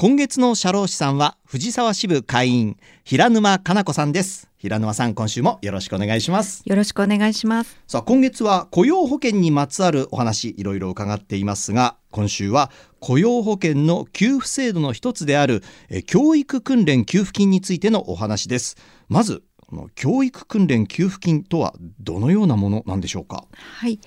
今月の社労士さんは藤沢支部会員平沼かな子さんです。平沼さん今週もよろしくお願いします。よろしくお願いします。さあ今月は雇用保険にまつわるお話いろいろ伺っていますが今週は雇用保険の給付制度の一つであるえ教育訓練給付金についてのお話です。まずこの教育訓練給付金とはどのようなものなんでしょうか？はい。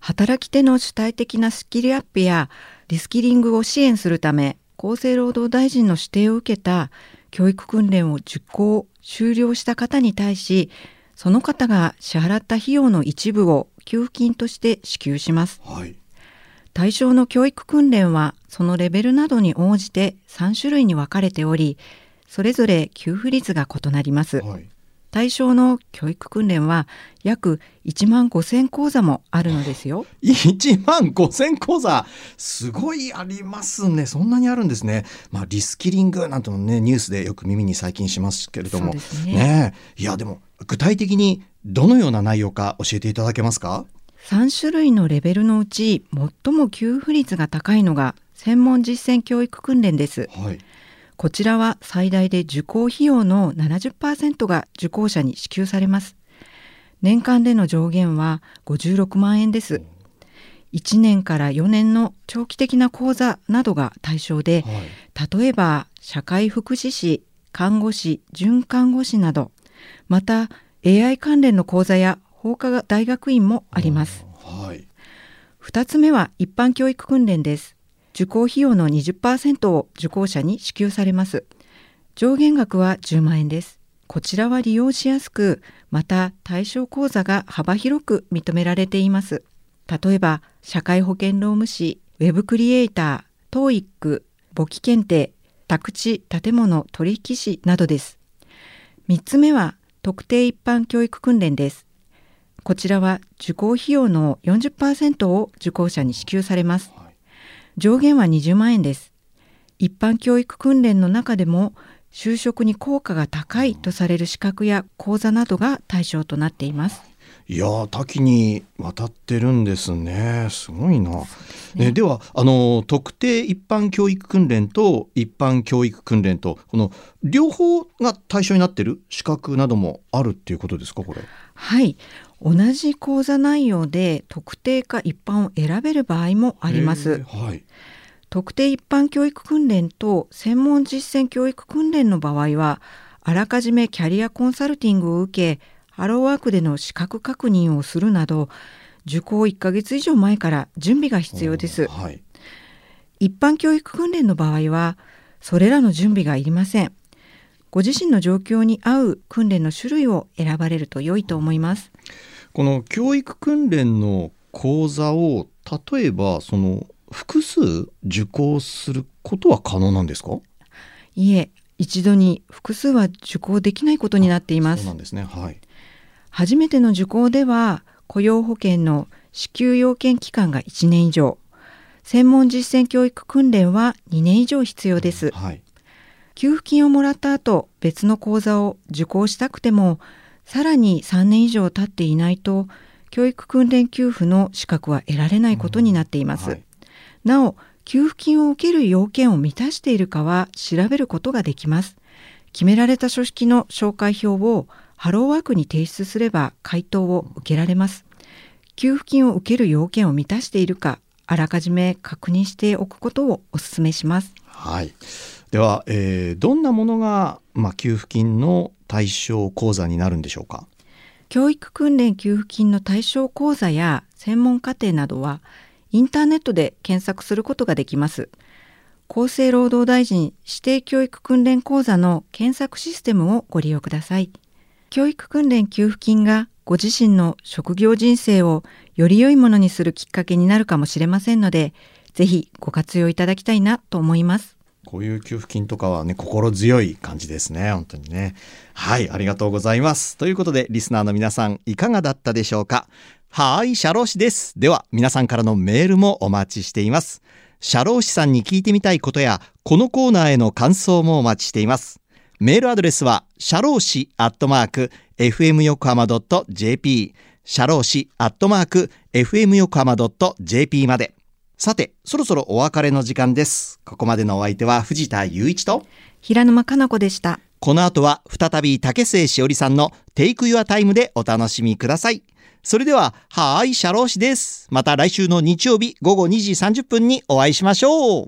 働き手の主体的なスキルアップやリスキリングを支援するため厚生労働大臣の指定を受けた教育訓練を受講終了した方に対しその方が支払った費用の一部を給付金として支給します、はい、対象の教育訓練はそのレベルなどに応じて3種類に分かれておりそれぞれ給付率が異なります、はい対象の教育訓練は約1万5000講座もあるのですよ。1万5000講座すごいありますね。そんなにあるんですね。まあリスキリングなんてのねニュースでよく耳に最近しますけれども、ねねいやでも具体的にどのような内容か教えていただけますか？3種類のレベルのうち最も給付率が高いのが専門実践教育訓練です。はい。こちらは最大で受講費用の70%が受講者に支給されます。年間での上限は56万円です。1年から4年の長期的な講座などが対象で、はい。例えば社会福祉士、看護師、准看護師など、また AI 関連の講座や法科大学院もあります。はい。2つ目は一般教育訓練です。受講費用の20%を受講者に支給されます。上限額は10万円です。こちらは利用しやすく、また対象講座が幅広く認められています。例えば、社会保険労務士、ウェブクリエイター、TOEIC、簿記検定、宅地建物取引士などです。3つ目は特定一般教育訓練です。こちらは受講費用の40%を受講者に支給されます。はい上限は20万円です。一般教育訓練の中でも就職に効果が高いとされる資格や講座などが対象となっています。いやー多岐にわたってるんですね。すごいな。ねではあの特定一般教育訓練と一般教育訓練とこの両方が対象になってる資格などもあるっていうことですかこれ。はい。同じ講座内容で特定か一般を選べる場合もありまへす。ーはい。特定一般教育訓練と専門実践教育訓練の場合はあらかじめキャリアコンサルティングを受けハローワークでの資格確認をするなど受講1ヶ月以上前から準備が必要ですはい。一般教育訓練の場合はそれらの準備がいりませんご自身の状況に合う訓練の種類を選ばれると良いと思いますこの教育訓練の講座を例えばその複数受講することは可能なんですか？いえ一度に複数は受講できないことになっていますそうなんですね。はい。初めての受講では雇用保険の支給要件期間が1年以上専門実践教育訓練は2年以上必要ですはい。給付金をもらった後別の講座を受講したくてもさらに3年以上経っていないと教育訓練給付の資格は得られないことになっています、はい。なお給付金を受ける要件を満たしているかは調べることができます。決められた書式の紹介表をハローワークに提出すれば回答を受けられます。給付金を受ける要件を満たしているかあらかじめ確認しておくことをお勧めします。はい。では、えーどんなものがまあ給付金の対象講座になるんでしょうか？教育訓練給付金の対象講座や専門課程などはインターネットで検索することができます。厚生労働大臣指定教育訓練講座の検索システムをご利用ください。教育訓練給付金がご自身の職業人生をより良いものにするきっかけになるかもしれませんので、ぜひご活用いただきたいなと思います。こういう給付金とかはね、心強い感じですね。本当にね。はい、ありがとうございます。ということで、リスナーの皆さん、いかがだったでしょうか？はーい、社労士です。では、皆さんからのメールもお待ちしています。社労士さんに聞いてみたいことや、このコーナーへの感想もお待ちしています。メールアドレスは、社労士アットマーク、fm 横浜 .jp、社労士アットマーク、fm 横浜 .jp まで。さて、そろそろお別れの時間です。ここまでのお相手は藤田雄一と、平沼かな子でした。この後は再び竹末しおりさんのテイクユアタイムでお楽しみください。それでは、はーい、社労士です。また来週の日曜日午後2時30分にお会いしましょう。